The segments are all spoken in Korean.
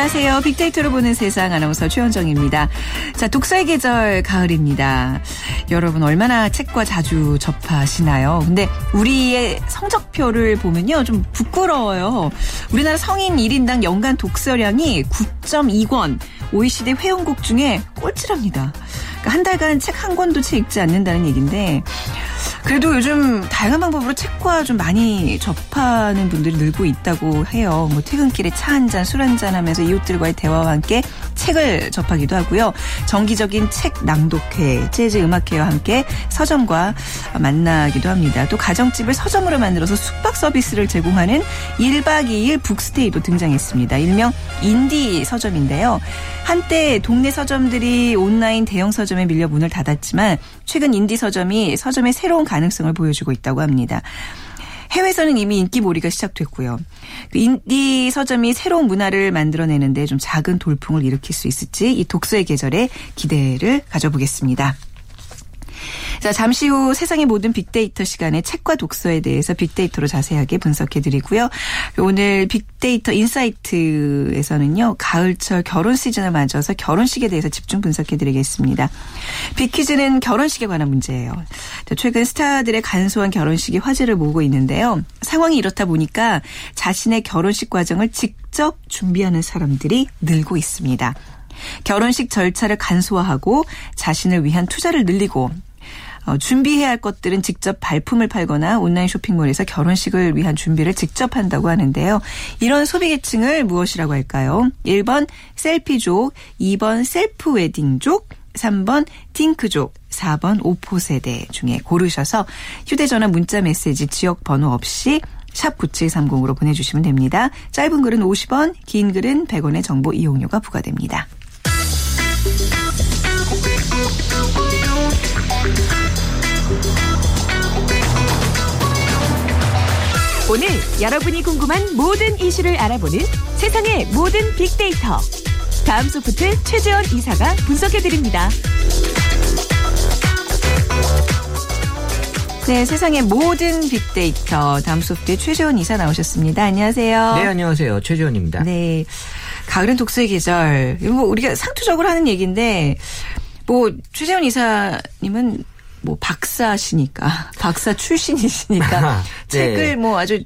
안녕하세요. 빅데이터로 보는 세상 아나운서 최현정입니다. 자, 독서의 계절 가을입니다. 여러분 얼마나 책과 자주 접하시나요? 근데 우리의 성적표를 보면요. 좀 부끄러워요. 우리나라 성인 1인당 연간 독서량이 9.2권, OECD 회원국 중에 꼴찌랍니다. 그러니까 한 달간 책 한 권도 채 읽지 않는다는 얘기인데 그래도 요즘 다양한 방법으로 책과 좀 많이 접하는 분들이 늘고 있다고 해요. 뭐 퇴근길에 차 한 잔, 술 한 잔 하면서 이웃들과의 대화와 함께 책을 접하기도 하고요. 정기적인 책 낭독회, 재즈 음악회와 함께 서점과 만나기도 합니다. 또 가정집을 서점으로 만들어서 숙박 서비스를 제공하는 1박 2일 북스테이도 등장했습니다. 일명 인디 서점인데요. 한때 동네 서점들이 온라인 대형 서점에 밀려 문을 닫았지만 최근 인디 서점이 서점의 새로 운 가능성을 보여주고 있다고 합니다. 해외에서는 이미 인기몰이가 시작됐고요. 그 인디 서점이 새로운 문화를 만들어내는데 좀 작은 돌풍을 일으킬 수 있을지 이 독서의 계절에 기대를 가져보겠습니다. 자, 잠시 후 세상의 모든 빅데이터 시간에 책과 독서에 대해서 빅데이터로 자세하게 분석해 드리고요. 오늘 빅데이터 인사이트에서는요. 가을철 결혼 시즌을 맞아서 결혼식에 대해서 집중 분석해 드리겠습니다. 빅퀴즈는 결혼식에 관한 문제예요. 최근 스타들의 간소한 결혼식이 화제를 모으고 있는데요. 상황이 이렇다 보니까 자신의 결혼식 과정을 직접 준비하는 사람들이 늘고 있습니다. 결혼식 절차를 간소화하고 자신을 위한 투자를 늘리고 어, 준비해야 할 것들은 직접 발품을 팔거나 온라인 쇼핑몰에서 결혼식을 위한 준비를 직접 한다고 하는데요. 이런 소비 계층을 무엇이라고 할까요? 1번 셀피족, 2번 셀프 웨딩족, 3번 팅크족, 4번 오포 세대 중에 고르셔서 휴대전화 문자 메시지 지역 번호 없이 샵 9730으로 보내주시면 됩니다. 짧은 글은 50원, 긴 글은 100원의 정보 이용료가 부과됩니다. 오늘 여러분이 궁금한 모든 이슈를 알아보는 세상의 모든 빅데이터. 다음 소프트 최재원 이사가 분석해드립니다. 네, 세상의 모든 빅데이터 다음 소프트의 최재원 이사 나오셨습니다. 안녕하세요. 네, 안녕하세요. 최재원입니다. 네. 가을은 독서의 계절. 이거 뭐 우리가 상투적으로 하는 얘기인데 뭐 최재원 이사님은 뭐 박사시니까 박사 출신이시니까 네. 책을 뭐 아주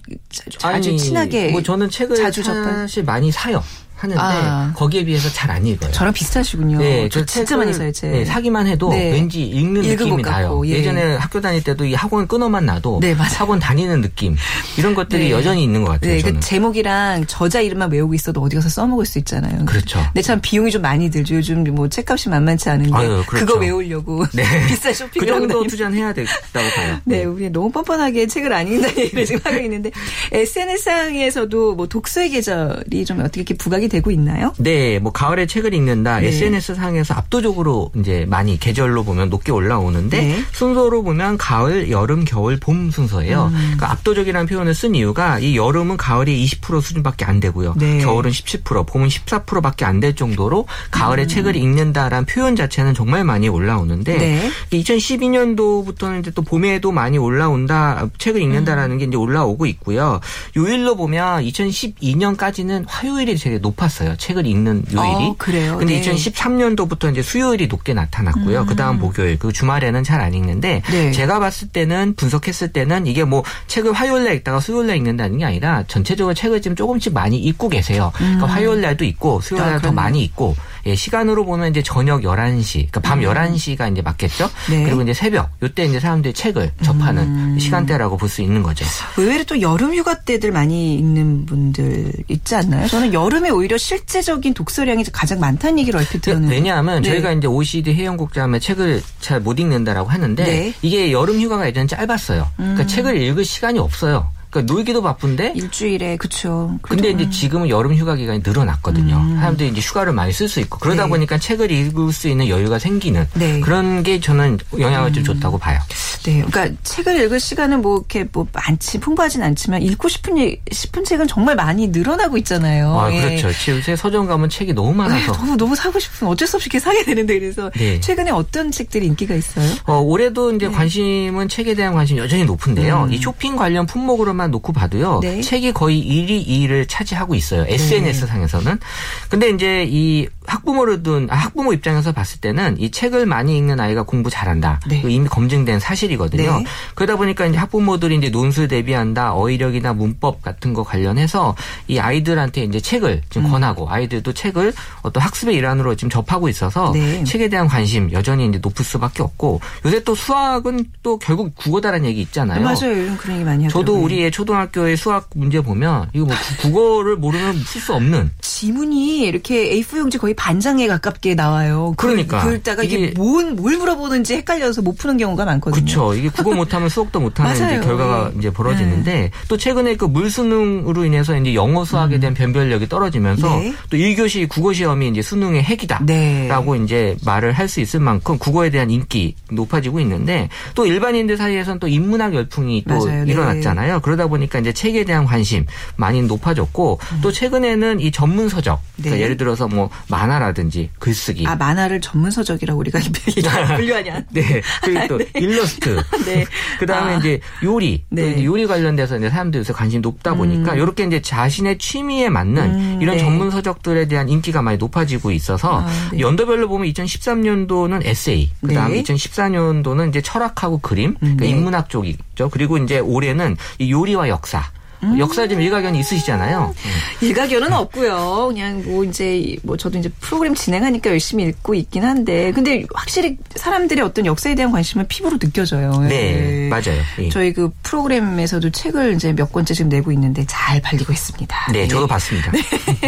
아주 아니, 친하게 뭐 저는 책을 자주 사실 많이 사요. 하는데 아. 거기에 비해서 잘 안 읽어요. 저랑 비슷하시군요. 네, 저 진짜 많이 사요, 책. 네, 사기만 해도 네. 왠지 읽는 느낌이 것 나요. 예. 예. 전에 학교 다닐 때도 이 학원 끊어만 놔도 네, 맞아요. 학원 다니는 느낌 이런 것들이 네. 여전히 있는 것 같아요. 네, 저는. 그 제목이랑 저자 이름만 외우고 있어도 어디 가서 써먹을 수 있잖아요. 그렇죠. 근데 참 비용이 좀 많이 들죠. 요즘 뭐 책값이 만만치 않은데 아유, 그렇죠. 그거 외우려고 네. 비싼 쇼핑 그 정도 투자는 해야 된다고 봐요. 네, 우리 너무 뻔뻔하게 책을 안 읽는다는 얘기를 지금 하고 있는데 SNS상에서도 뭐 독서의 계절이 좀 어떻게 이렇게 부각이 되고 있나요? 네, 뭐 가을에 책을 읽는다. 네. SNS 상에서 압도적으로 이제 많이 계절로 보면 높게 올라오는데 네. 순서로 보면 가을, 여름, 겨울, 봄 순서예요. 음. 그러니까 압도적이라는 표현을 쓴 이유가 이 여름은 가을이 20% 수준밖에 안 되고요. 네. 겨울은 17%, 봄은 14%밖에 안 될 정도로 가을에 음. 책을 읽는다라는 표현 자체는 정말 많이 올라오는데 네. 2012년도부터는 이제 또 봄에도 많이 올라온다. 책을 읽는다라는 게 이제 올라오고 있고요. 요일로 보면 2012년까지는 화요일이 되게 높 았어요. 책을 읽는 요일이. 어, 그래요? 근데 네. 2013년도부터 이제 수요일이 높게 나타났고요. 그다음 목요일, 그 주말에는 잘 안 읽는데 네. 제가 봤을 때는 분석했을 때는 이게 뭐 책을 화요일 날 읽다가 수요일 날 읽는다는 게 아니라 전체적으로 책을 지금 조금씩 많이 읽고 계세요. 그러니까 화요일 날도 있고 수요일 아, 날더 그렇네요. 많이 읽고 예, 시간으로 보면 이제 저녁 11시, 그러니까 밤 11시가 이제 맞겠죠? 네. 음. 그리고 이제 새벽, 요때 이제 사람들이 책을 접하는 시간대라고 볼 수 있는 거죠. 의외로 또 여름 휴가 때들 많이 읽는 분들 있지 않나요? 저는 여름에 오히려 실제적인 독서량이 가장 많다는 얘기를 얼핏 들었는데. 왜냐하면 네. 저희가 이제 OECD 회원국자 하면 책을 잘 못 읽는다라고 하는데 네. 음. 이게 여름 휴가가 예전에 짧았어요. 그러니까 책을 읽을 시간이 없어요. 그러니까 놀기도 바쁜데 일주일에 그쵸. 근데 이제 지금은 여름 휴가 기간이 늘어났거든요. 사람들이 이제 휴가를 많이 쓸 수 있고 그러다 음. 네. 보니까 책을 읽을 수 있는 여유가 생기는 네. 음. 그런 게 저는 영향을 좀 줬다고 봐요. 네, 그러니까 책을 읽을 시간은 뭐 이렇게 뭐 많지 풍부하진 않지만 읽고 싶은 일- 싶은 책은 정말 많이 늘어나고 있잖아요. 아, 예. 그렇죠. 지금 요새 서점 가면 책이 너무 네, 많아서. 너무 너무 사고 싶은 어쩔 수 없이 이렇게 사게 되는데 그래서 네. 최근에 어떤 책들이 인기가 있어요? 어, 올해도 네. 이제 관심은 책에 대한 관심이 여전히 높은데요. 음. 이 쇼핑 관련 품목으로만 책만 놓고 봐도요. 네. 책이 거의 1위, 2위를 차지하고 있어요. SNS 상에서는. 근데 이제 이 학부모를 둔 아, 학부모 입장에서 봤을 때는 이 책을 많이 읽는 아이가 공부 잘한다. 네. 이거 이미 검증된 사실이거든요. 네. 그러다 보니까 이제 학부모들이 이제 논술 대비한다, 어휘력이나 문법 같은 거 관련해서 이 아이들한테 이제 책을 음. 지금 권하고 아이들도 책을 어떤 학습의 일환으로 지금 접하고 있어서 네. 책에 대한 관심 여전히 이제 높을 수밖에 없고 요새 또 수학은 또 결국 국어다라는 얘기 있잖아요. 맞아요. 요즘 그런 얘기 많이 하더라고요. 저도 우리의 초등학교의 수학 문제 보면 이거 뭐 구- 국어를 모르면 풀 수 없는 지문이 이렇게 A4 용지 거의 반장에 가깝게 나와요. 그- 그러니까. 그러다가 이게, 이게- 뭔, 뭘 물어보는지 헷갈려서 못 푸는 경우가 많거든요. 그렇죠. 이게 국어 못하면 수학도 못하는 이제. 결과가 예. 이제 벌어지는데 또 최근에 그 물수능으로 인해서 이제 영어 수학에 대한 변별력이 떨어지면서 음. 네. 또 1교시 국어 시험이 이제 수능의 핵이다. 네. 라고 이제 말을 할 수 있을 만큼 국어에 대한 인기 높아지고 있는데 또 일반인들 사이에서는 또 인문학 열풍이 또 맞아요. 네. 일어났잖아요. 그러다 보니까 이제 책에 대한 관심 많이 높아졌고 또 최근에는 이 전문 서적 그러니까 네. 예를 들어서 뭐 만화라든지 글쓰기 아, 만화를 전문 서적이라고 우리가 분류하냐. 네. 그리고 또 일러스트. 네. 그다음에 아. 이제 요리. 또 네. 이제 요리 관련돼서 이제 사람들이 요새 관심이 높다 보니까 이렇게 이제 자신의 취미에 맞는 음, 이런 네. 전문 서적들에 대한 인기가 많이 높아지고 있어서 아, 네. 연도별로 보면 2013년도는 에세이, 그다음에 네. 2014년도는 이제 철학하고 그림, 그러니까 네. 인문학 쪽이죠. 그리고 이제 올해는 이 요리 와 역사. 음. 역사 좀 일가견이 있으시잖아요. 일가견은 없고요. 그냥 뭐 이제 뭐 저도 이제 프로그램 진행하니까 열심히 읽고 있긴 한데 근데 확실히 사람들의 어떤 역사에 대한 관심은 피부로 느껴져요. 네, 예. 맞아요. 예. 저희 그 프로그램에서도 책을 이제 몇 권째 지금 내고 있는데 잘 팔리고 있습니다. 네, 예. 저도 봤습니다.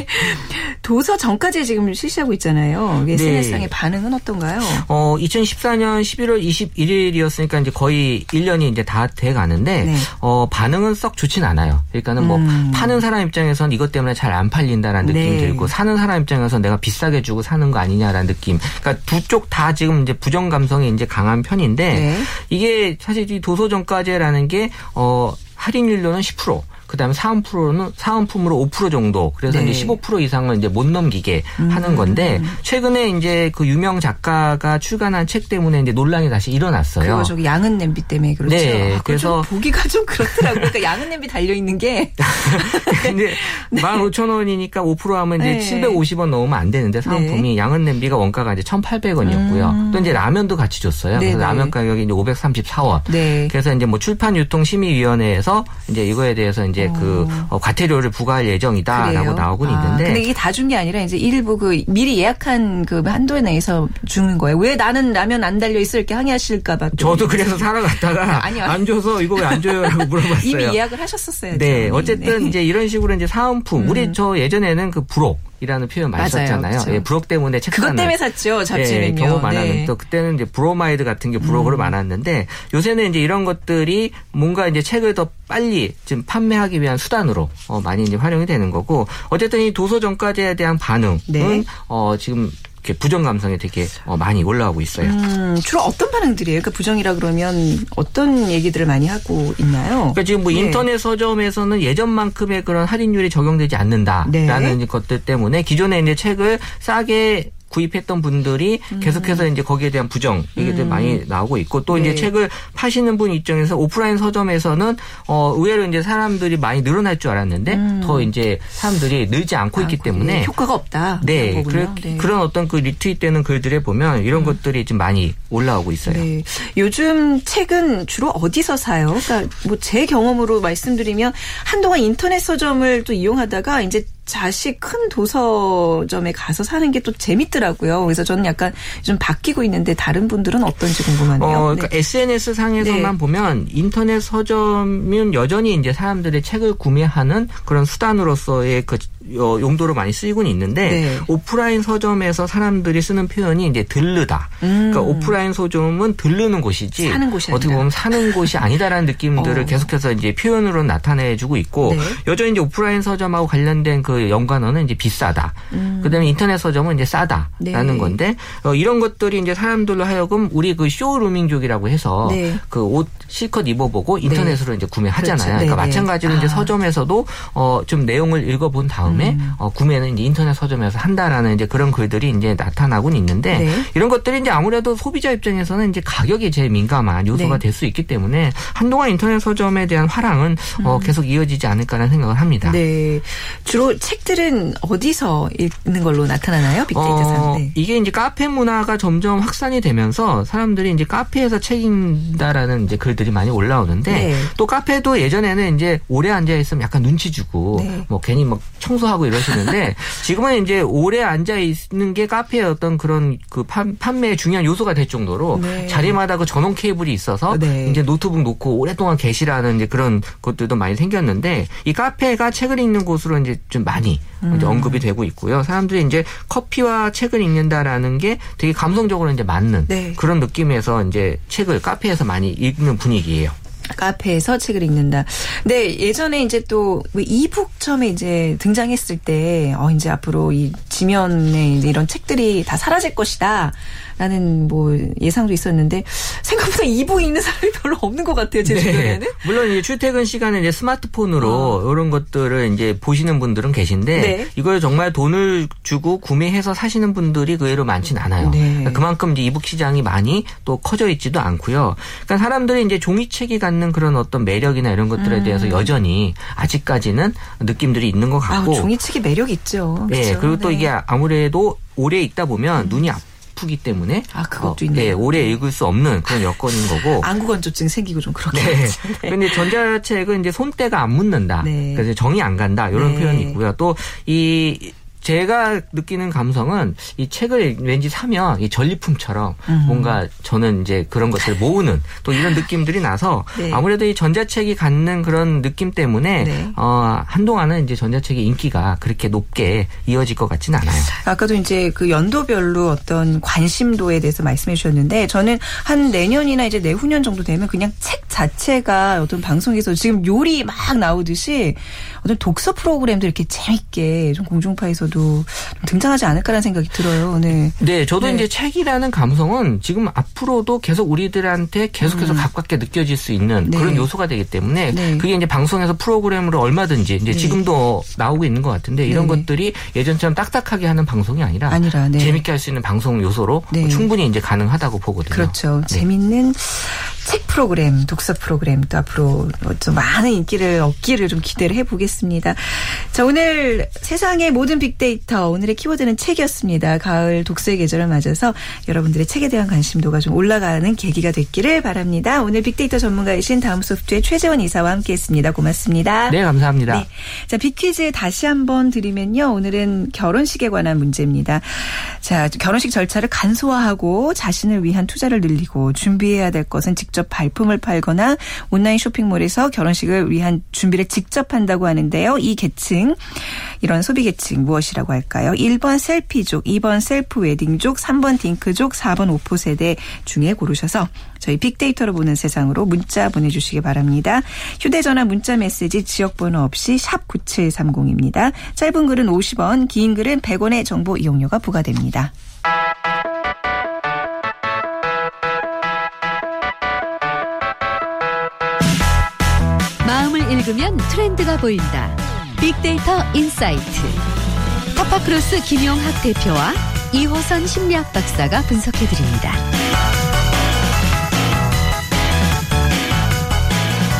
도서 전까지 지금 실시하고 있잖아요. 네. SNS상의 반응은 어떤가요? 어, 2014년 11월 21일이었으니까 이제 거의 1년이 이제 다 돼 가는데 네. 어, 반응은 썩 좋진 않아요. 그러니까는 뭐 음. 파는 사람 입장에선 이것 때문에 잘 안 팔린다라는 느낌이 네. 들고 사는 사람 입장에선 내가 비싸게 주고 사는 거 아니냐라는 느낌. 그러니까 두 쪽 다 지금 이제 부정 감성이 이제 강한 편인데 네. 이게 사실 이 도서정가제라는 게 어, 할인율로는 10%. 그다음에 사은품으로는 사은품으로 5% 정도. 그래서 네. 이제 15% 이상을 이제 못 넘기게 음. 하는 건데 최근에 이제 그 유명 작가가 출간한 책 때문에 이제 논란이 다시 일어났어요. 그거 저기 양은 냄비 때문에 그렇죠. 네, 아, 그래서- 좀 보기가 좀 그렇더라고요. 그러니까 양은 냄비 달려 있는 게 근데 15,000원이니까 5% 하면 이제 네. 750원 넣으면 안 되는데 사은품이 양은 냄비가 원가가 이제 1,800원이었고요. 음. 또 이제 라면도 같이 줬어요. 그래서 네네. 라면 가격이 이제 534원. 네. 그래서 이제 뭐 출판 유통 심의위원회에서 이제 이거에 대해서 이제 그 어, 과태료를 부과할 예정이다라고? 나오곤 아, 있는데 근데 이게 다 준 게 아니라 이제 일부 그 미리 예약한 그 한도에 내에서 주는 거예요. 왜 나는 라면 안 달려 있어 이렇게 항의하실까봐. 또 저도 그래서 사러 갔다가 아니요. 안 줘서 이거 왜 안 줘요라고 물어봤어요. 이미 예약을 하셨었어요. 네, 어쨌든 이제 이런 식으로 이제 사은품, 우리 저 예전에는 그 부록 이라는 표현 많이 음. 맞아요. 썼잖아요. 그렇죠. 예, 부록 때문에 책 그것. 때문에 샀죠. 잡지는요. 예, 경우 많았는데 네. 음. 또 그때는 이제 브로마이드 같은 게 부록으로 많았는데 요새는 이제 이런 것들이 뭔가 이제 책을 더 빨리 지금 판매하기 위한 수단으로 어, 많이 이제 활용이 되는 거고 어쨌든 이 도서 정가제에 대한 반응은 네. 어, 지금 이렇게 부정 감성이 되게 어, 많이 올라오고 있어요. 음, 주로 어떤 반응들이에요? 그러니까 부정이라 그러면 어떤 얘기들을 많이 하고 있나요? 그러니까 지금 뭐 네. 인터넷 서점에서는 예전만큼의 그런 할인율이 적용되지 않는다라는 네. 것들 때문에 기존에 이제 책을 싸게 구입했던 분들이 음. 계속해서 이제 거기에 대한 부정 얘기들 많이 나오고 있고 또 네. 이제 책을 파시는 분 입장에서 오프라인 서점에서는 어 의외로 이제 사람들이 많이 늘어날 줄 알았는데 더 이제 사람들이 늘지 않고 있기 음. 아, 때문에 그게 효과가 없다. 네, 그런 네. 그런 어떤 그 리트윗되는 글들에 보면 이런 것들이 좀 많이 올라오고 있어요. 네. 요즘 책은 주로 어디서 사요? 그러니까 뭐 제 경험으로 말씀드리면 한동안 인터넷 서점을 또 이용하다가 이제 자식 큰 도서점에 가서 사는 게 또 재밌더라고요. 그래서 저는 약간 좀 바뀌고 있는데 다른 분들은 어떤지 궁금하네요. 어, 네. 그러니까 SNS 상에서만 네. 보면 인터넷 서점은 여전히 이제 사람들이 책을 구매하는 그런 수단으로서의 그 어, 용도로 많이 쓰이곤 있는데 네. 오프라인 서점에서 사람들이 쓰는 표현이 이제 들르다. 그러니까 오프라인 서점은 들르는 곳이지 음. 사는 곳이 어떻게. 보면 사는 곳이 아니다라는 느낌들을 어. 계속해서 이제 표현으로 나타내주고 있고 네. 여전히 이제 오프라인 서점하고 관련된 그 연관어는 이제 비싸다. 그다음에 인터넷 서점은 이제 싸다라는 음. 네. 건데 어, 이런 것들이 이제 사람들로 하여금 우리 그 쇼루밍족이라고 해서 네. 그옷 실컷 입어보고 인터넷으로 이제 구매하잖아요. 그렇죠. 그러니까 네, 네. 마찬가지로 이제 아. 서점에서도 어, 좀 내용을 읽어본 다음에 다음에 음. 어, 구매는 이제 인터넷 서점에서 한다라는 이제 그런 글들이 이제 나타나고는 있는데 네. 이런 것들이 이제 아무래도 소비자 입장에서는 이제 가격이 제일 민감한 요소가 네. 될수 있기 때문에 한동안 인터넷 서점에 대한 화랑은 어, 계속 이어지지 않을까라는 생각을 합니다. 음. 네. 주로 책들은 어디서 읽는 걸로 나타나나요? 빅데이터상. 어, 네. 이게 이제 카페 문화가 점점 확산이 되면서 사람들이 이제 카페에서 책 읽는다라는 이제 글들이 많이 올라오는데 네. 또 카페도 예전에는 이제 오래 앉아 있으면 약간 눈치 주고 네. 뭐 괜히 막 청소 하고 이러시는데 지금은 이제 오래 앉아 있는 게 카페의 어떤 그런 그 판, 판매의 중요한 요소가 될 정도로 네. 자리마다 그 전원 케이블이 있어서 네. 이제 노트북 놓고 오랫동안 계시라는 이제 그런 것들도 많이 생겼는데 이 카페가 책을 읽는 곳으로 이제 좀 많이 음. 이제 언급이 되고 있고요. 사람들이 이제 커피와 책을 읽는다라는 게 되게 감성적으로 이제 맞는 네. 그런 느낌에서 이제 책을 카페에서 많이 읽는 분위기예요. 카페에서 책을 읽는다. 근데 예전에 이제 또왜 이북 처음에 이제 등장했을 때, 어, 이제 앞으로 이 지면에 이런 책들이 다 사라질 것이다. 라는 뭐 예상도 있었는데, 생각보다 이북 읽는 사람이 별로 없는 것 같아요, 제 주변에는. 네. 물론 이제 출퇴근 시간에 이제 스마트폰으로 이런 것들을 이제 보시는 분들은 계신데 어. 네. 이걸 정말 돈을 주고 구매해서 사시는 분들이 의외로 많진 않아요. 네. 그러니까 그만큼 이제 이북 시장이 많이 또 커져 있지도 않고요. 그러니까 사람들이 이제 종이책이 갖는 그런 어떤 매력이나 이런 것들에 대해서 여전히 아직까지는 느낌들이 있는 것 음. 아, 같고 종이책이 매력 있죠. 예, 그렇죠? 그리고 또 네. 이게 아무래도 오래 읽다 보면 눈이 아프 기 때문에 아, 그것도 어, 있네요. 예, 오래 읽을 수 없는 그런 여건인 거고 안구건조증 생기고 좀 그렇게. 네. 네. 근데 전자책은 이제 손때가 안 묻는다. 네. 그래서 정이 안 간다. 이런 네. 표현이 있고요. 또 이 제가 느끼는 감성은 이 책을 왠지 사면 이 전리품처럼 음. 뭔가 저는 이제 그런 것들을 모으는 또 이런 느낌들이 나서 네. 아무래도 이 전자책이 갖는 그런 느낌 때문에 네. 어 한동안은 이제 전자책의 인기가 그렇게 높게 이어질 것 같지는 않아요. 아까도 이제 그 연도별로 어떤 관심도에 대해서 말씀해 주셨는데 저는 한 내년이나 이제 내후년 정도 되면 그냥 책 자체가 어떤 방송에서 지금 요리 막 나오듯이 어떤 독서 프로그램도 이렇게 재밌게 좀 공중파에서도 좀 등장하지 않을까라는 생각이 들어요. 네. 네, 저도 네. 이제 책이라는 감성은 지금 앞으로도 계속 우리들한테 계속해서 가깝게 느껴질 수 있는 음. 네. 그런 요소가 되기 때문에 네. 그게 이제 방송에서 프로그램으로 얼마든지 이제 네. 지금도 나오고 있는 것 같은데 이런. 것들이 예전처럼 딱딱하게 하는 방송이 아니라, 아니라, 네. 재밌게 할 수 있는 방송 요소로 네. 충분히 이제 가능하다고 보거든요. 그렇죠. 네. 재밌는 책 프로그램, 독서 프로그램 또 앞으로 좀 많은 인기를 얻기를 좀 기대를 해보겠습니다. 자, 오늘 세상의 모든 빅데이터 오늘의 키워드는 책이었습니다. 가을 독서의 계절을 맞아서 여러분들의 책에 대한 관심도가 좀 올라가는 계기가 됐기를 바랍니다. 오늘 빅데이터 전문가이신 다음 소프트의 최재원 이사와 함께했습니다. 고맙습니다. 네, 감사합니다. 네. 자, 빅퀴즈 다시 한번 드리면요. 오늘은 결혼식에 관한 문제입니다. 자, 결혼식 절차를 간소화하고 자신을 위한 투자를 늘리고 준비해야 될 것은 직접 발품을 팔거나 온라인 쇼핑몰에서 결혼식을 위한 준비를 직접 한다고 하는데요. 이 계층, 이런 소비 계층 무엇이라고 할까요? 1번 셀피족, 2번 셀프 웨딩족, 3번 딩크족, 4번 오포 세대 중에 고르셔서 저희 빅데이터로 보는 세상으로 문자 보내주시기 바랍니다. 휴대전화 문자 메시지 지역번호 없이 샵 9730입니다. 짧은 글은 50원, 긴 글은 100원의 정보 이용료가 부과됩니다. 읽으면 트렌드가 보인다. 빅데이터 인사이트. 타파크로스 김용학 대표와 이호선 심리학 박사가 분석해 드립니다.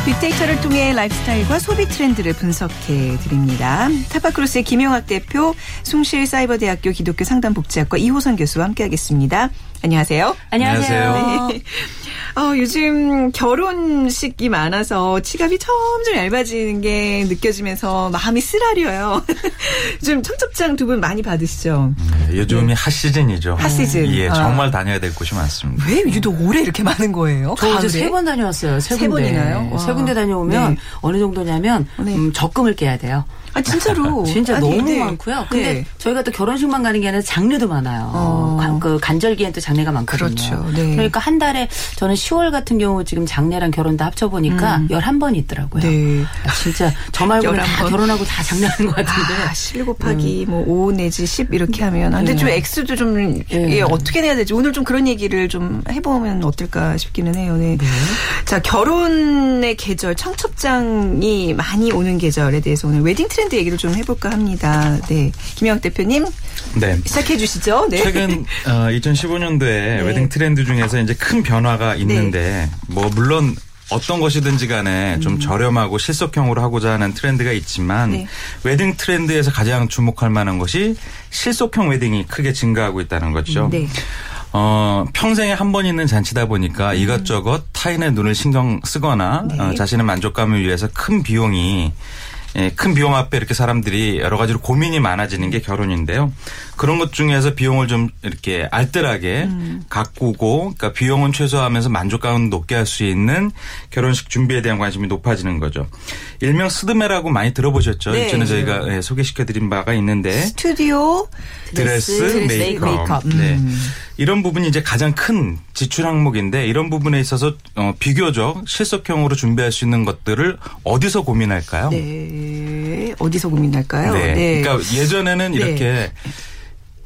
빅데이터를 통해 라이프스타일과 소비 트렌드를 분석해 드립니다. 타파크로스의 김용학 대표, 숭실사이버대학교 기독교 상담복지학과 이호선 교수와 함께하겠습니다. 안녕하세요. 안녕하세요. 네. 어, 요즘 결혼식이 많아서 지갑이 점점 얇아지는 게 느껴지면서 마음이 쓰라려요. 좀 청첩장 두 분 많이 받으시죠? 네, 요즘이 핫 시즌이죠. 핫시즌. 예, 아. 정말 다녀야 될 곳이 많습니다. 왜 유독 올해 이렇게 많은 거예요? 저 가을에? 이제 세 번 다녀왔어요. 세, 세 군데. 번이나요? 와. 세 군데 다녀오면 네. 어느 정도냐면 네. 음, 적금을 깨야 돼요. 아, 진짜로. 진짜 아니, 너무 네. 많고요. 근데 네. 저희가 또 결혼식만 가는 게 아니라 장례도 많아요. 어. 관- 그 간절기엔 또 장례가 많거든요. 그렇죠. 네. 그러니까 한 달에 저는 10월 같은 경우 지금 장례랑 결혼 다 합쳐 보니까 11번이 있더라고요. 네. 아, 진짜 저 말고는 다 11번. 결혼하고 다 장례하는 것 같은데. 아, 11 곱하기 뭐5 내지 10 이렇게 하면. 아, 근데 좀 액수도 좀, 네. 예, 어떻게 내야 되지? 오늘 좀 그런 얘기를 좀 해보면 어떨까 싶기는 해요. 네. 자, 결혼의 계절, 청첩장이 많이 오는 계절에 대해서 오늘 웨딩 트렌드 트렌드 얘기를 좀 해볼까 합니다. 네. 김영 대표님, 네. 시작해 주시죠. 네. 최근 어, 2015년도에 웨딩 트렌드 중에서 이제 큰 변화가 있는데 뭐 물론 어떤 것이든지 간에 좀 저렴하고 실속형으로 하고자 하는 트렌드가 있지만 네. 웨딩 트렌드에서 가장 주목할 만한 것이 실속형 웨딩이 크게 증가하고 있다는 거죠. 네. 어, 평생에 한 번 있는 잔치다 보니까 이것저것 타인의 눈을 신경 쓰거나 네. 어, 자신의 만족감을 위해서 큰 비용이 예, 큰 비용 앞에 이렇게 사람들이 여러 가지로 고민이 많아지는 게 결혼인데요. 그런 것 중에서 비용을 좀 이렇게 알뜰하게 음. 가꾸고, 그러니까 비용은 최소화하면서 만족감은 높게 할 수 있는 결혼식 준비에 대한 관심이 높아지는 거죠. 일명 스드메라고 많이 들어보셨죠? 네. 이전에 저희가 예, 소개시켜드린 바가 있는데 스튜디오 드레스, 드레스, 메이크업. 메이크업. 네. 음. 이런 부분이 이제 가장 큰 지출 항목인데 이런 부분에 있어서 어, 비교적 실속형으로 준비할 수 있는 것들을 어디서 고민할까요? 네. 어디서 고민할까요? 네. 그러니까 예전에는 네. 이렇게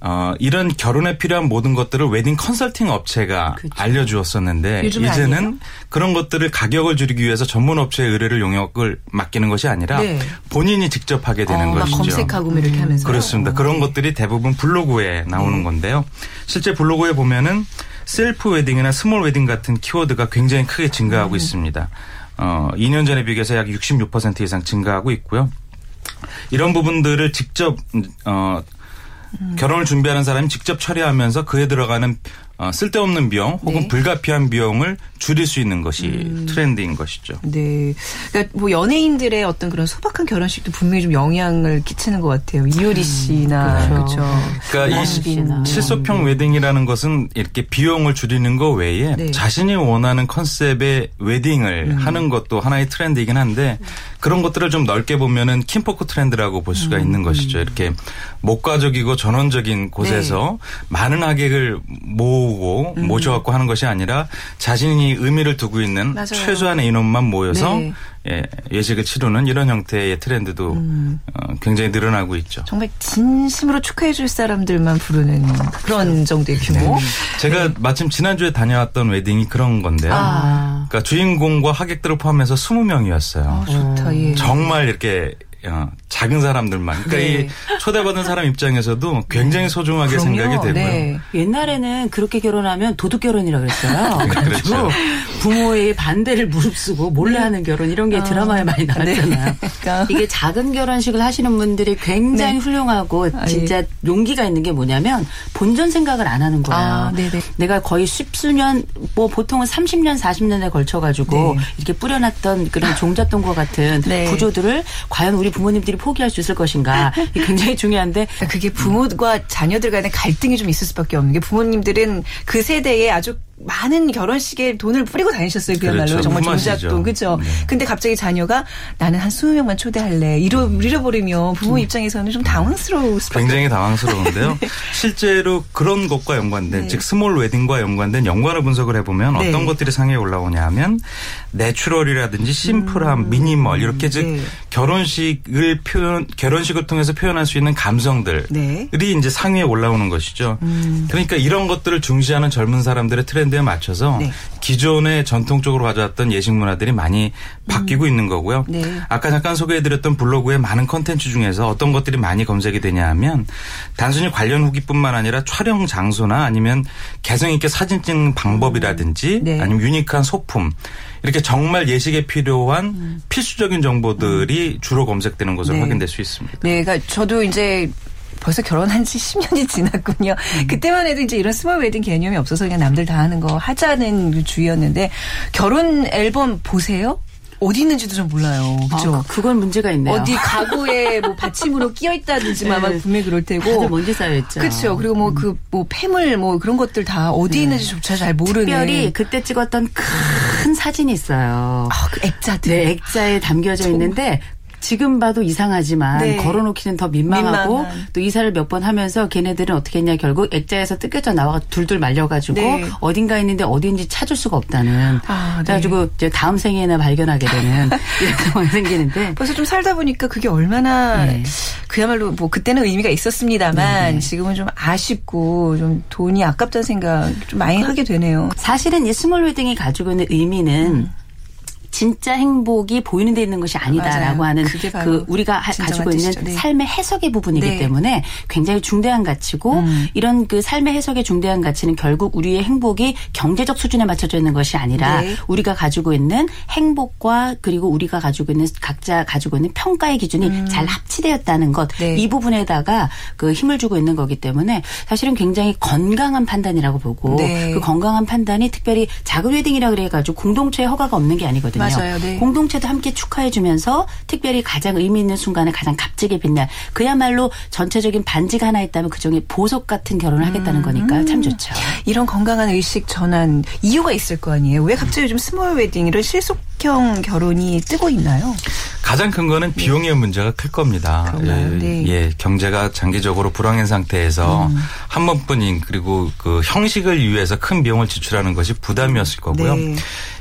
어, 이런 결혼에 필요한 모든 것들을 웨딩 컨설팅 업체가 그렇죠. 알려주었었는데 이제는 아니에요? 그런 것들을 가격을 줄이기 위해서 전문 업체의 의뢰를 용역을 맡기는 것이 아니라 네. 본인이 직접 하게 되는 어, 막 것이죠. 검색하고 뭐 이렇게 하면서 그렇습니다. 그런 것들이 대부분 블로그에 나오는 네. 건데요. 실제 블로그에 보면은 셀프 웨딩이나 small wedding 같은 키워드가 굉장히 크게 음. 증가하고 있습니다. 어, 2년 전에 비교해서 약 66% 이상 증가하고 있고요. 이런 부분들을 직접 어 음. 결혼을 준비하는 사람이 직접 처리하면서 그에 들어가는 어, 쓸데없는 비용 혹은 네. 불가피한 비용을 줄일 수 있는 것이 음. 트렌드인 것이죠. 네. 그러니까 뭐 연예인들의 어떤 그런 소박한 결혼식도 분명히 좀 영향을 끼치는 것 같아요. 이효리 씨나 그렇죠. 그렇죠. 그러니까 이 남빈이나. 실속형 웨딩이라는 것은 이렇게 비용을 줄이는 것 외에 네. 자신이 원하는 컨셉의 웨딩을 하는 것도 하나의 트렌드이긴 한데 그런 것들을 좀 넓게 보면은 Kinfolk 트렌드라고 볼 수가 있는 것이죠. 이렇게 목가적이고 전원적인 곳에서 많은 하객을 모으고 모셔갖고 하는 것이 아니라 자신이 의미를 두고 있는 맞아요. 최소한의 인원만 모여서 네. 예, 예식을 치르는 이런 형태의 트렌드도 어, 굉장히 늘어나고 있죠. 정말 진심으로 축하해 줄 사람들만 부르는 그런 정도의 규모. 제가 마침 지난주에 다녀왔던 웨딩이 그런 건데요. 아. 그러니까 주인공과 하객들을 포함해서 20명이었어요. 아, 좋다. 예. 정말 이렇게 어, 작은 사람들만. 그러니까 네. 이 초대받은 사람 입장에서도 굉장히 소중하게 그럼요. 생각이 되고요. 네. 옛날에는 그렇게 결혼하면 도둑 결혼이라 그랬어요. 그렇죠. 그래가지고 부모의 반대를 무릅쓰고 몰래 하는 결혼 이런 게 드라마에 많이 나왔잖아요. 그러니까. 이게 작은 결혼식을 하시는 분들이 굉장히 네. 훌륭하고 아, 진짜 용기가 있는 게 뭐냐면 본전 생각을 안 하는 거예요. 아, 네네. 내가 거의 십수년 뭐 보통은 30년 40년에 걸쳐 가지고 네. 이렇게 뿌려놨던 그런 종잣돈과 같은 네. 구조들을 과연 우리 부모님들이 포기할 수 있을 것인가. 굉장히 중요한데. 그러니까 그게 부모과 자녀들 간의 갈등이 좀 있을 수밖에 없는 게 부모님들은 그 세대에 아주 많은 결혼식에 돈을 뿌리고 다니셨어요. 그야말로 그렇죠. 정말. 종잣돈 그죠. 네. 근데 갑자기 자녀가 나는 한 20명만 초대할래. 잃어 잃어버리면 부모 입장에서는 좀 당황스러울 수밖에 굉장히 당황스러운데요. 실제로 그런 것과 연관된 네. 즉 small wedding과 연관된 연관을 분석을 해보면 네. 어떤 것들이 상위에 올라오냐 하면 natural이라든지 심플함, 미니멀 이렇게 즉 네. 결혼식을 표현 결혼식을 통해서 표현할 수 있는 감성들이 네. 이제 상위에 올라오는 것이죠. 그러니까 이런 것들을 중시하는 젊은 사람들의 트렌드 에 맞춰서 네. 기존에 전통적으로 가져왔던 예식 문화들이 많이 바뀌고 있는 거고요. 네. 아까 잠깐 소개해드렸던 블로그의 많은 컨텐츠 중에서 어떤 것들이 많이 검색이 되냐 하면 단순히 관련 후기뿐만 아니라 촬영 장소나 아니면 개성 있게 사진 찍는 방법이라든지 네. 아니면 유니크한 소품 이렇게 정말 예식에 필요한 필수적인 정보들이 주로 검색되는 것으로 네. 확인될 수 있습니다. 네, 그러니까 저도 이제 벌써 결혼한 지 10년이 지났군요. 그때만 해도 이제 이런 small wedding 개념이 없어서 그냥 남들 다 하는 거 하자는 주의였는데 결혼 앨범 보세요? 어디 있는지도 좀 몰라요. 그죠? 아, 그건 문제가 있네요. 어디 가구에 뭐 받침으로 끼어 있다든지만 네. 분명히 그럴 테고. 먼지 쌓여 있죠. 그렇죠. 그리고 뭐 그뭐 폐물 뭐 그런 것들 다 어디 있는지조차 잘 모르는. 특별히 그때 찍었던 큰 사진이 있어요. 아, 그 액자들. 네, 액자에 담겨져 있는데 지금 봐도 이상하지만 네. 걸어놓기는 더 민망하고 민망한. 또 이사를 몇 번 하면서 걔네들은 어떻게 했냐 결국 액자에서 뜯겨져 나와 둘둘 말려가지고 네. 어딘가 있는데 어딘지 찾을 수가 없다는 아, 네. 그래가지고 이제 다음 생에나 발견하게 되는 이런 상황이 생기는데 벌써 좀 살다 보니까 그게 얼마나 네. 그야말로 뭐 그때는 의미가 있었습니다만 지금은 좀 아쉽고 좀 돈이 아깝다는 생각 좀 많이 하게 되네요. 사실은 이 스몰 웨딩이 가지고 있는 의미는 진짜 행복이 보이는 데 있는 것이 아니다라고 맞아요. 하는 그 우리가 가지고 있는. 네. 삶의 해석의 부분이기 네. 때문에 굉장히 중대한 가치고 음. 이런 그 삶의 해석의 중대한 가치는 결국 우리의 행복이 경제적 수준에 맞춰져 있는 것이 아니라 네. 우리가 가지고 있는 행복과 그리고 우리가 가지고 있는 각자 가지고 있는 평가의 기준이 잘 합치되었다는 것. 음. 네. 이 부분에다가 그 힘을 주고 있는 거기 때문에 사실은 굉장히 건강한 판단이라고 보고 네. 그 건강한 판단이 특별히 작은 웨딩이라 그래가지고 공동체에 허가가 없는 게 아니거든요. 맞아요. 네. 공동체도 함께 축하해주면서 특별히 가장 의미 있는 순간에 가장 값지게 빛날 그야말로 전체적인 반지가 하나 있다면 그 중에 보석 같은 결혼을 하겠다는 거니까 참 좋죠. 이런 건강한 의식 전환 이유가 있을 거 아니에요. 왜 갑자기 요즘 스몰 웨딩 이런 실속형 결혼이 뜨고 있나요? 가장 큰 거는 비용의 문제가 클 겁니다. 네. 예, 네. 예, 경제가 장기적으로 불황인 상태에서 음. 한 번뿐인 그리고 그 형식을 위해서 큰 비용을 지출하는 것이 부담이었을 거고요. 네.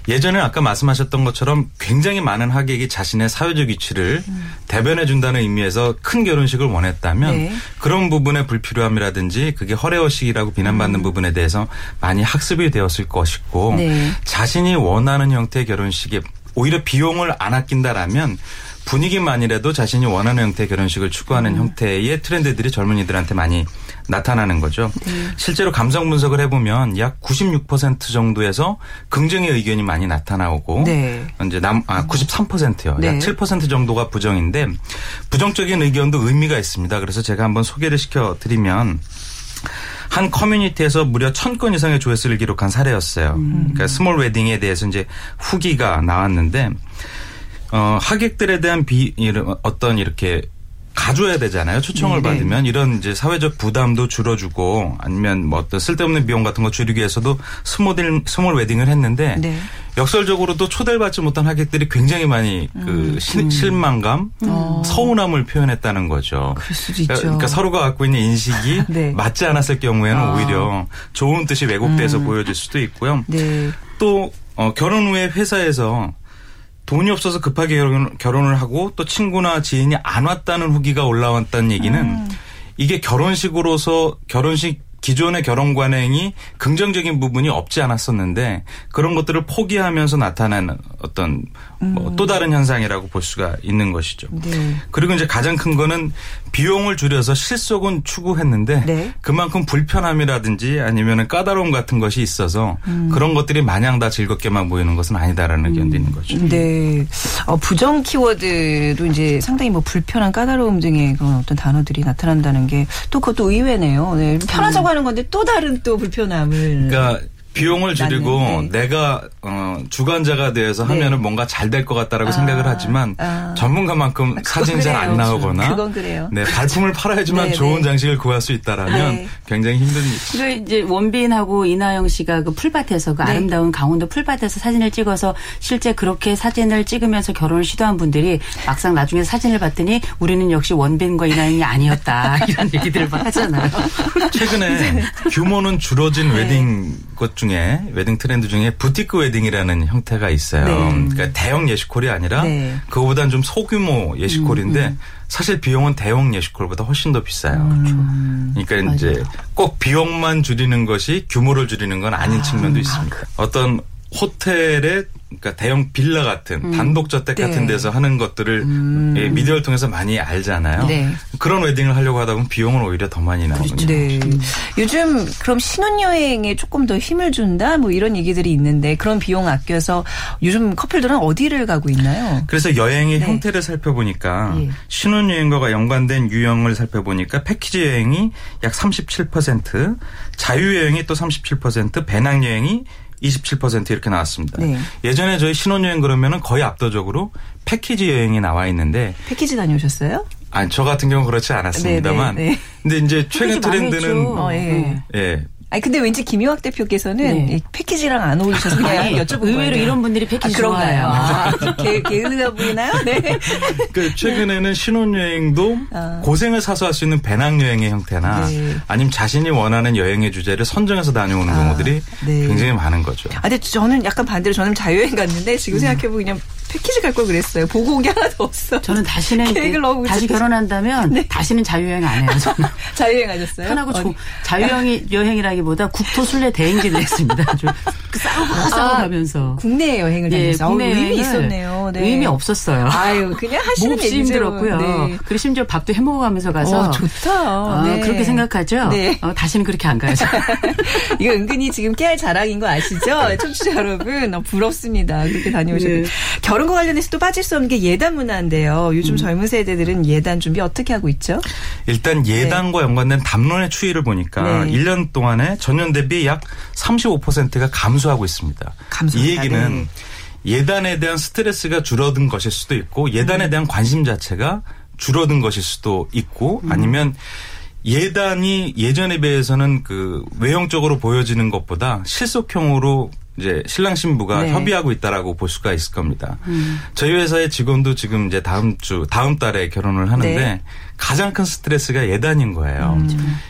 예전에 아까 말씀하셨던 것처럼 굉장히 많은 하객이 자신의 사회적 위치를 대변해 준다는 의미에서 큰 결혼식을 원했다면 음. 네. 그런 부분의 불필요함이라든지 그게 허례허식이라고 비난받는 부분에 대해서 많이 학습이 되었을 것이고 음. 네. 자신이 원하는 형태의 결혼식에 오히려 비용을 안 아낀다라면 분위기만이라도 자신이 원하는 형태의 결혼식을 추구하는 형태의 트렌드들이 젊은이들한테 많이 나타나는 거죠. 실제로 감성 분석을 해보면 약 96% 정도에서 긍정의 의견이 많이 나타나오고 네. 이제 남, 아, 93%요. 네. 약7% 정도가 부정인데 부정적인 의견도 의미가 있습니다. 그래서 제가 한번 소개를 시켜드리면 한 커뮤니티에서 무려 천 건 이상의 조회수를 기록한 사례였어요. 그러니까 스몰 웨딩에 대해서 이제 후기가 나왔는데 어, 하객들에 대한 비 이런 어떤 이렇게 가져야 되잖아요. 초청을 네네. 받으면 이런 이제 사회적 부담도 줄여주고 아니면 뭐 어떤 쓸데없는 비용 같은 거 줄이기 위해서도 스몰 스몰 웨딩을 했는데 네. 역설적으로도 초대를 받지 못한 하객들이 굉장히 많이 그 실- 실망감, 서운함을 표현했다는 거죠. 그럴 수도 있죠. 그러니까 서로가 갖고 있는 인식이 네. 맞지 않았을 경우에는 아. 오히려 좋은 뜻이 왜곡돼서 보여질 수도 있고요. 네. 또 어, 결혼 후에 회사에서 돈이 없어서 급하게 결혼, 결혼 을 하고 또 친구나 지인이 안 왔다는 후기가 올라왔다는 얘기는 음. 이게 결혼식으로서 결혼식 기존의 결혼 관행이 긍정적인 부분이 없지 않았었는데 그런 것들을 포기하면서 나타나는 어떤 뭐또 다른 현상이라고 볼 수가 있는 것이죠. 음. 네. 그리고 이제 가장 큰 거는 비용을 줄여서 실속은 추구했는데 네. 그만큼 불편함이라든지 아니면 까다로움 같은 것이 있어서 음. 그런 것들이 마냥 다 즐겁게만 보이는 것은 아니다라는 의견도 있는 거죠. 네. 어, 부정 키워드로 이제 상당히 뭐 불편한 까다로움 등의 그런 어떤 단어들이 나타난다는 게 또 그것도 의외네요. 네. 편하자고 하는 건데 또 다른 또 불편함을. 그러니까 비용을 줄이고 맞는데. 내가 어, 주관자가 되어서 하면은 뭔가 잘 될 것 같다라고 아, 생각을 하지만 아. 전문가만큼 그건 사진이 잘 안. 나오거나 그건 그래요. 네, 발품을 팔아야지만 네, 좋은 네. 장식을 구할 수 있다라면 네. 굉장히 힘든 일. 그 이제 원빈하고 이나영 씨가 그 풀밭에서 그 네. 아름다운 강원도 풀밭에서 사진을 찍어서 실제 그렇게 사진을 찍으면서 결혼을 시도한 분들이 막상 나중에 사진을 봤더니 우리는 역시 원빈과 이나영이 아니었다 이런 얘기들을 막 하잖아요. 최근에 규모는 줄어진 네. 웨딩 것 중에 웨딩 트렌드 중에 부티크 웨딩이라는 형태가 있어요. 네. 그러니까 대형 예식홀이 아니라 네. 그거보다는 좀 소규모 예식홀인데 사실 비용은 대형 예식홀보다 훨씬 더 비싸요. 음. 그러니까 이제 꼭 비용만 줄이는 것이 규모를 줄이는 건 아닌 측면도 있습니다. 어떤 호텔의 그러니까 대형 빌라 같은 단독 저택 네. 같은 데서 하는 것들을 예, 미디어를 통해서 많이 알잖아요. 네. 그런 웨딩을 하려고 하다 보면 비용은 오히려 더 많이 나오죠. 네. 요즘 그럼 신혼여행에 조금 더 힘을 준다? 뭐 이런 얘기들이 있는데 그런 비용 아껴서 요즘 커플들은 어디를 가고 있나요? 그래서 여행의 네. 형태를 살펴보니까 예. 신혼여행과 연관된 유형을 살펴보니까 패키지 여행이 약 37%, 자유여행이 또 37%, 배낭여행이 27% 이렇게 나왔습니다. 네. 예전에 저희 신혼여행 그러면은 거의 압도적으로 패키지 여행이 나와 있는데 패키지 다녀오셨어요? 아니 저 같은 경우 는 그렇지 않았습니다만 네, 네, 네. 근데 이제 최근 트렌드는. 어, 예. 예. 아니 근데 왠지 김효학 대표께서는 네. 이 패키지랑 안 어울리셔서 그냥 아니, 여쭤본 의외로 거예요. 이런 분들이 패키지 아, 그런가요? 아, 게, 게으르다 보이나요? 네. 그 최근에는 신혼여행도 아. 고생을 사서 할 수 있는 배낭여행의 형태나 네. 아니면 자신이 원하는 여행의 주제를 선정해서 다녀오는 경우들이 네. 굉장히 많은 거죠. 아, 근데 저는 약간 반대로 저는 자유여행 갔는데 지금 생각해보면 그냥 패키지 갈 걸 그랬어요. 보고 온 게 하나도 없어. 저는 다시는 계획을 너무 다시 결혼한다면 다시는 자유여행 안 해요. 저는 자유여행 하셨어요? 편하고 어디? 좋 자유여행이 여행이라기 한다기보다 국토 순례 대행진을 했습니다. 아주 싸우고 싸우고 가면서. 국내 여행을 예, 다녔어요. 국내 의미 있었네요. 네. 의미 없었어요. 아유, 그냥 하시는 몹시 얘기죠. 힘들었고요. 네. 그리고 심지어 밥도 해 먹어가면서 가서 어, 좋다. 아, 네. 그렇게 생각하죠. 네. 어, 다시는 그렇게 안 가야죠. 이거 은근히 지금 깨알 자랑인 거 아시죠? 청취자 여러분, 어, 부럽습니다. 그렇게 다녀오셨고. 네. 결혼과 관련해서 또 빠질 수 없는 게 예단 문화인데요. 음. 요즘 젊은 세대들은 예단 준비 어떻게 하고 있죠? 일단 예단과 연관된 담론의 추이를 보니까 네. 1년 동안에 전년 대비 약 35%가 감소하고 있습니다. 감소한다. 이 얘기는 네. 예단에 대한 스트레스가 줄어든 것일 수도 있고 예단에 음. 대한 관심 자체가 줄어든 것일 수도 있고 음. 아니면 예단이 예전에 비해서는 그 외형적으로 보여지는 것보다 실속형으로 이제 신랑 신부가 네. 협의하고 있다라고 볼 수가 있을 겁니다. 저희 회사의 직원도 지금 이제 다음 주 다음 달에 결혼을 하는데 네. 가장 큰 스트레스가 예단인 거예요.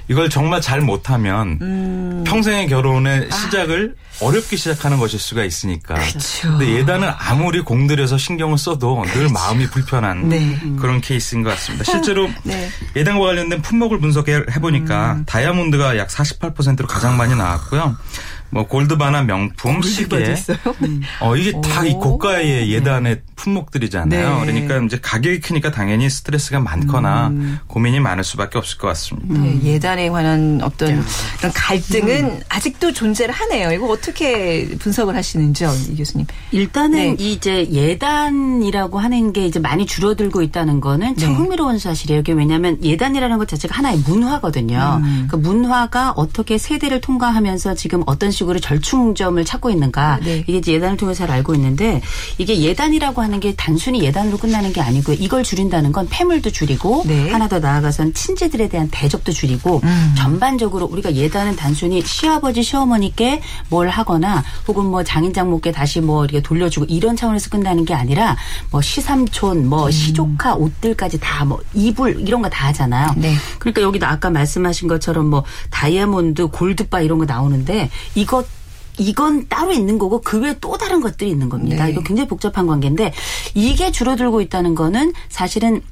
이걸 정말 잘 못하면 음. 평생의 결혼의 시작을 어렵게 시작하는 것일 수가 있으니까. 그쵸. 근데 예단은 아무리 공들여서 신경을 써도 늘 마음이 불편한 네. 그런 케이스인 것 같습니다. 실제로 네. 예단과 관련된 품목을 분석해 보니까 음. 다이아몬드가 약 48%로 가장 많이 나왔고요. 뭐 골드바나 명품, 시계, 있어요? 어 이게 다이 오. 고가의 예단의 품목들이잖아요. 네. 그러니까 이제 가격이 크니까 당연히 스트레스가 많거나 고민이 많을 수밖에 없을 것 같습니다. 네, 예단에 관한 어떤 그런 갈등은 아직도 존재를 하네요. 이거 어떻게 분석을 하시는지요, 이 교수님? 일단은 네. 이 이제 예단이라고 하는 게 이제 많이 줄어들고 있다는 거는 참 네. 흥미로운 사실이에요. 이게 왜냐하면 예단이라는 것 자체가 하나의 문화거든요. 음. 그 문화가 어떻게 세대를 통과하면서 지금 어떤 식으로 절충점을 찾고 있는가 네. 이게 이제 예단을 통해서 잘 알고 있는데 이게 예단이라고 하는 게 단순히 예단으로 끝나는 게 아니고요. 이걸 줄인다는 건 폐물도 줄이고 네. 하나 더 나아가선 친지들에 대한 대접도 줄이고 음. 전반적으로 우리가 예단은 단순히 시아버지 시어머니께 뭘 하거나 혹은 뭐 장인 장모께 다시 뭐 이렇게 돌려주고 이런 차원에서 끝나는 게 아니라 뭐 시삼촌 뭐 음. 시조카 옷들까지 다 뭐 이불 이런 거 다 하잖아요. 네. 그러니까 여기도 아까 말씀하신 것처럼 뭐 다이아몬드 골드바 이런 거 나오는데 이것 이건 따로 있는 거고 그 외에 또 다른 것들이 있는 겁니다. 네. 이거 굉장히 복잡한 관계인데 이게 줄어들고 있다는 거는 사실은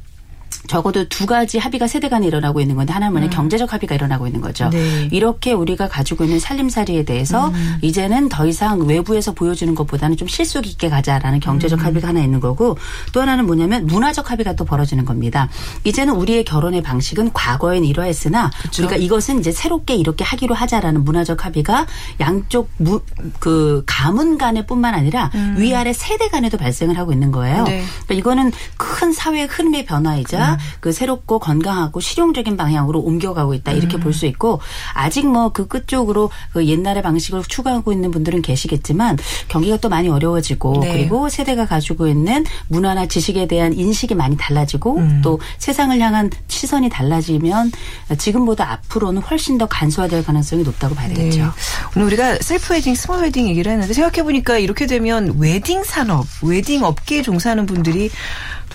적어도 두 가지 합의가 세대 간에 일어나고 있는 건데 하나는 뭐냐 경제적 합의가 일어나고 있는 거죠. 음. 네. 이렇게 우리가 가지고 있는 살림살이에 대해서 음. 이제는 더 이상 외부에서 보여주는 것보다는 좀 실속 있게 가자라는 음. 경제적 합의가 하나 있는 거고 또 하나는 뭐냐면 문화적 합의가 또 벌어지는 겁니다. 이제는 우리의 결혼의 방식은 과거엔 이러했으나 우리가 이것은 이제 새롭게 이렇게 하기로 하자라는 문화적 합의가 양쪽 무, 그 가문 간에뿐만 아니라 위아래 세대 간에도 발생을 하고 있는 거예요. 음. 네. 그러니까 이거는 큰 사회 흐름의 변화이자 그 새롭고 건강하고 실용적인 방향으로 옮겨가고 있다 이렇게 볼 수 있고 아직 뭐 그 끝 쪽으로 그 옛날의 방식을 추구하고 있는 분들은 계시겠지만 경기가 또 많이 어려워지고 네. 그리고 세대가 가지고 있는 문화나 지식에 대한 인식이 많이 달라지고 또 세상을 향한 시선이 달라지면 지금보다 앞으로는 훨씬 더 간소화될 가능성이 높다고 봐야 되겠죠. 네. 오늘 우리가 셀프 웨딩, 스몰 웨딩 얘기를 했는데 생각해 보니까 이렇게 되면 웨딩 산업, 웨딩 업계에 종사하는 분들이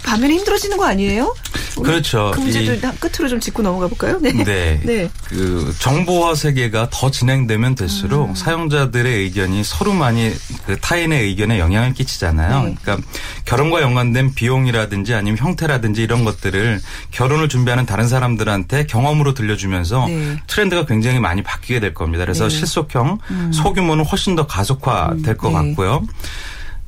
반면에 힘들어지는 거 아니에요? 그렇죠. 이- 끝으로 좀 짚고 넘어가 볼까요? 네. 네. 네. 그 정보화 세계가 더 진행되면 될수록 음. 사용자들의 의견이 서로 많이 그 타인의 의견에 영향을 끼치잖아요. 네. 그러니까 결혼과 연관된 비용이라든지 아니면 형태라든지 이런 것들을 결혼을 준비하는 다른 사람들한테 경험으로 들려주면서 네. 트렌드가 굉장히 많이 바뀌게 될 겁니다. 그래서 네. 실속형 소규모는 훨씬 더 가속화될 것 네. 같고요.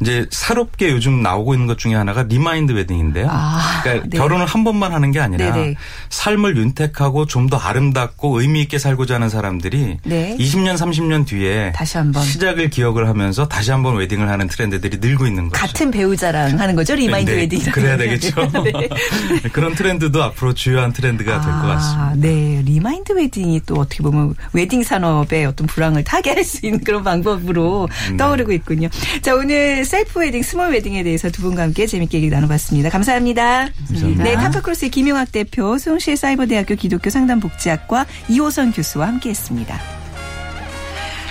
이제 새롭게 요즘 나오고 있는 것 중에 하나가 리마인드 웨딩인데요. 아, 그러니까 네. 결혼을 한 번만 하는 게 아니라 네네. 삶을 윤택하고 좀 더 아름답고 의미 있게 살고자 하는 사람들이 네. 20년, 30년 뒤에 다시 한번. 시작을 기억을 하면서 다시 한번 웨딩을 하는 트렌드들이 늘고 있는 거죠. 같은 배우자랑 하는 거죠? 리마인드 네, 웨딩. 그래야 되겠죠. 그런 트렌드도 앞으로 주요한 트렌드가 될것 같습니다. 네. 리마인드 웨딩이 또 어떻게 보면 웨딩 산업의 어떤 불황을 타개할 수 있는 그런 방법으로 네. 떠오르고 있군요. 자, 오늘 셀프 웨딩, 스몰 웨딩에 대해서 두 분과 함께 재밌게 얘기 나눠봤습니다. 감사합니다. 감사합니다. 네, 타파크로스의 김용학 대표, 숭실사이버대학교 기독교 상담복지학과 이호선 교수와 함께 했습니다.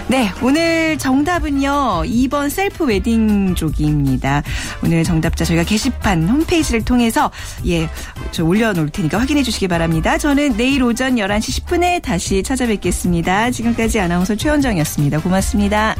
네, 오늘 정답은요, 2번 셀프 웨딩 쪽입니다. 오늘 정답자 저희가 게시판 홈페이지를 통해서, 예, 저 올려 놓을 테니까 확인해 주시기 바랍니다. 저는 내일 오전 11시 10분에 다시 찾아뵙겠습니다. 지금까지 아나운서 최원정이었습니다. 고맙습니다.